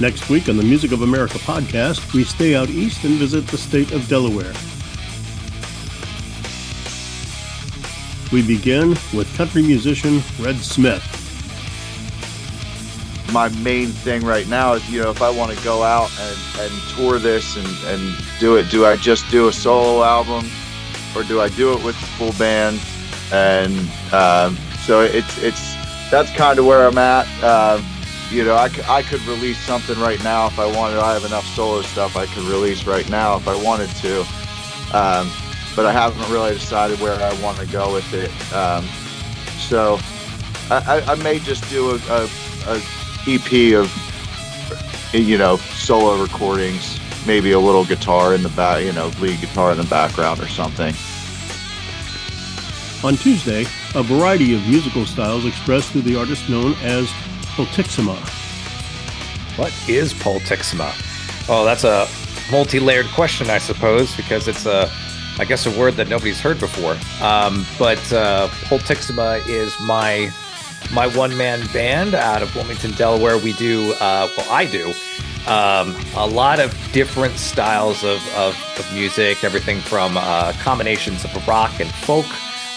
Next week on the Music of America podcast, we stay out east and visit the state of Delaware. We begin with country musician Red Smith. My main thing right now is, you know, if I want to go out and, and tour this and, and do it, do I just do a solo album or do I do it with the full band? And um, so it's, it's, that's kind of where I'm at. Uh, you know, I, could release something right now if I wanted. I have enough solo stuff I could release right now if I wanted to. Um, but I haven't really decided where I want to go with it. Um, so I, I, I may just do a, a, a EP of, you know, solo recordings, maybe a little guitar in the back, you know, lead guitar in the background or something. On Tuesday, a variety of musical styles expressed through the artist known as Pultixima. What is Pultixima? Oh, that's a multi-layered question, I suppose, because it's a, I guess, a word that nobody's heard before. Um, but uh, Pultixima is my my one-man band out of Wilmington, Delaware. We do, uh, well, I do, um, a lot of different styles of, of, of music, everything from uh, combinations of rock and folk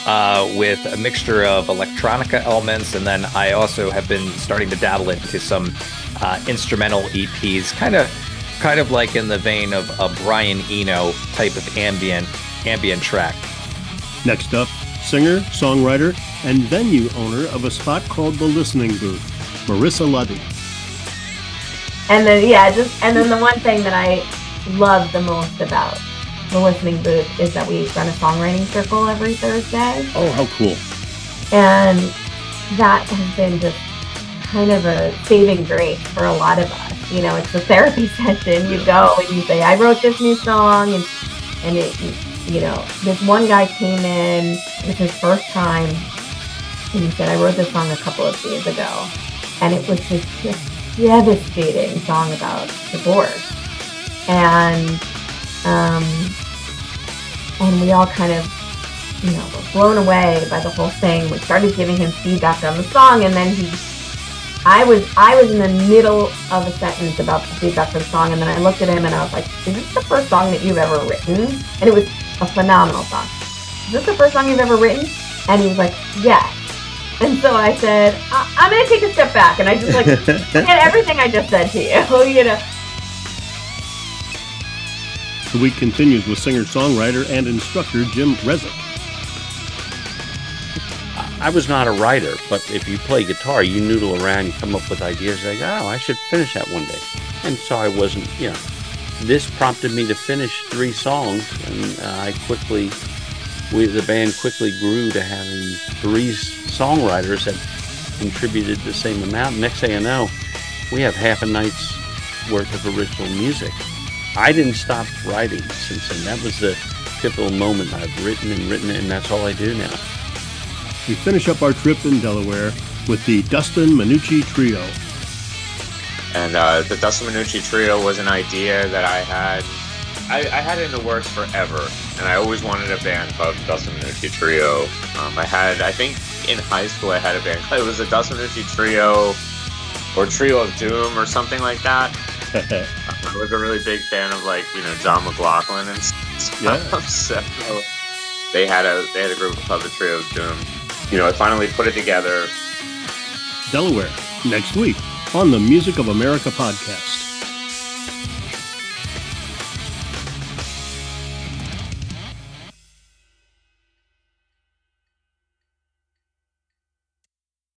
uh, with a mixture of electronica elements. And then I also have been starting to dabble into some uh, instrumental EPs, kind of kind of like in the vein of a Brian Eno type of ambient ambient track. Next up, singer, songwriter, and venue owner of a spot called The Listening Booth, Marissa Levy. And then yeah, just and then the one thing that I love the most about the listening booth is that we run a songwriting circle every Thursday. Oh, how cool. And that has been just kind of a saving grace for a lot of us. You know, it's a therapy session. You go and you say, I wrote this new song and and it you know, this one guy came in, it was his first time, and he said, I wrote this song a couple of days ago. And it was this just devastating song about divorce. And um, and we all kind of, you know, were blown away by the whole thing. We started giving him feedback on the song, and then he, I was, I was in the middle of a sentence about the feedback for the song, and then I looked at him and I was like, "Is this the first song that you've ever written?" And it was a phenomenal song. Is this the first song you've ever written? And he was like, "Yes." And so I said, I- "I'm gonna take a step back," and I just like did everything I just said to you, you know. The week continues with singer, songwriter, and instructor Jim Rezac. I was not a writer, but if you play guitar, you noodle around, you come up with ideas like, oh, I should finish that one day. And so I wasn't, you know, this prompted me to finish three songs, and uh, I quickly, we, the band quickly grew to having three songwriters that contributed the same amount. Next thing I know, we have half a night's worth of original music. I didn't stop writing since then. That was the pivotal moment. I've written and written, and that's all I do now. We finish up our trip in Delaware with the Dustin Manucci Trio. And uh, the Dustin Manucci Trio was an idea that I had. I, I had it in the works forever, and I always wanted a band called Dustin Manucci Trio. Um, I had, I think, in high school, I had a band. It was a Dustin Manucci Trio, or Trio of Doom, or something like that. I was a really big fan of like you know John McLaughlin and stuff. Yeah. So they had a they had a group of Trio of Doom. You know, I finally put it together. Delaware, next week on the Music of America podcast.